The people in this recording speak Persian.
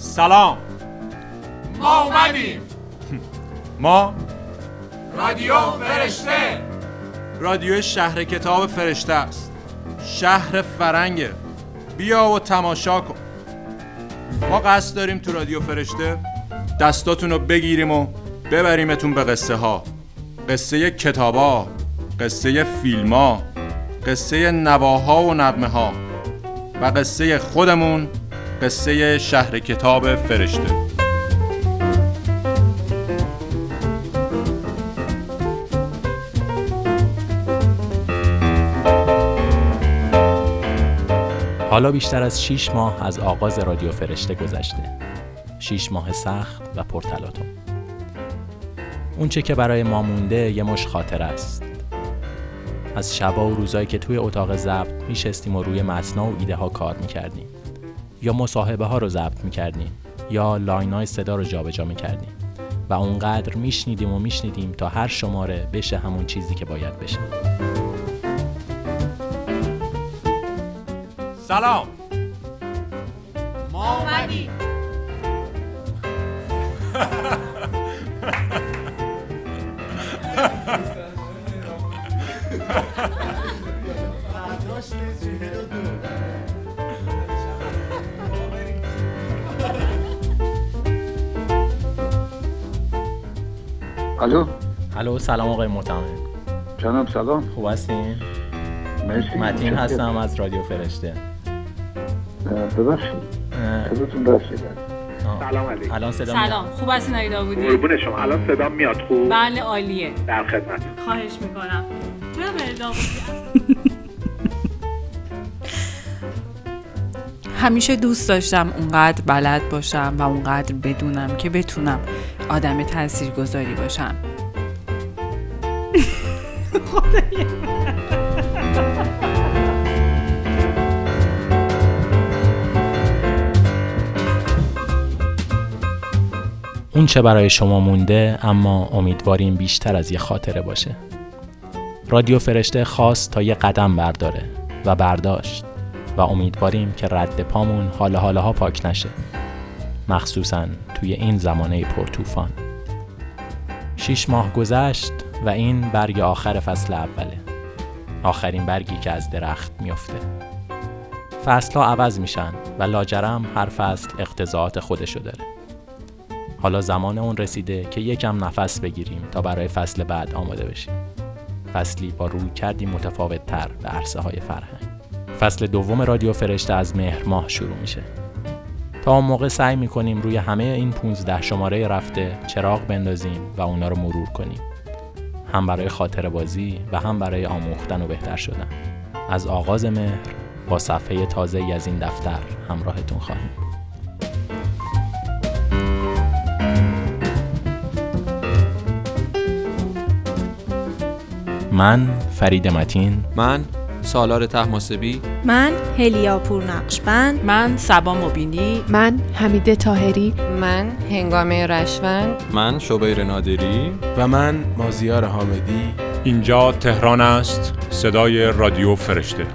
سلام. ما اومدیم. ما رادیو فرشته. رادیو شهر کتاب فرشته است. شهر فرنگه. بیا و تماشا کن. ما قصد داریم تو رادیو فرشته دستاتون رو بگیریم و ببریمتون به قصه ها. قصه کتابا قصه فیلم ها قصه نواها و نقمه ها و قصه خودمون قصه شهر کتاب فرشته. حالا بیشتر از 6 ماه از آغاز رادیو فرشته گذشته. 6 ماه سخت و پرتلاطم. اونچه که برای ما مونده یه مش خاطر است. از شبا و روزایی که توی اتاق ضبط میشستیم و روی متنا و ایده ها کار می‌کردیم. یا مصاحبه ها رو ضبط می‌کردیم یا لاین های صدا رو جابجا می‌کردیم و اونقدر میشنیدیم و میشنیدیم تا هر شماره بشه همون چیزی که باید بشه. سلام. ما اومدیم. الو؟ الو سلام آقای معتمد جناب سلام. خوب هستین؟ مرسی. متین. هستم از رادیو فرشته. ببخشید. صداتون. سلام علیکم. الان صدا میاد؟ سلام. خوب هستین آقای داوودی قربون شما. الان صدا میاد. خوب؟ بله عالیه. در خدمت. خواهش می‌کنم. جناب داوودی همیشه دوست داشتم اونقدر بلد باشم و اونقدر بدونم که بتونم آدم تاثیرگذاری باشم. اون چه برای شما مونده اما امیدواریم بیشتر از یه خاطره باشه. رادیو فرشته خواست تا یه قدم برداره و برداشت. و امیدواریم که رد پامون حال حاله ها پاک نشه. مخصوصا توی این زمانه پرتوفان شیش ماه گذشت و این برگ آخر فصل اوله. آخرین برگی که از درخت میفته. فصلها عوض میشن و لاجرم هر فصل اقتضاعات خودشو داره. حالا زمان اون رسیده که یکم نفس بگیریم تا برای فصل بعد آماده بشیم. فصلی با روی کردی متفاوت تر به عرصه های فرهنگ. فصل دوم رادیو فرشته از مهر ماه شروع میشه. تا اون موقع سعی می‌کنیم روی همه این 15 شماره رفته چراغ بندازیم و اونا رو مرور کنیم. هم برای خاطر بازی و هم برای آموختن و بهتر شدن. از آغاز مهر با صفحه تازه از این دفتر همراهتون خواهیم. من فرید متین من سالار تحماسبی. من هلیا پورنقشبند. من سبا مبینی. من حمیده تاهری من هنگامه رشوند. من شبیر نادری و من مازیار حامدی. اینجا تهران است. صدای رادیو فرشته.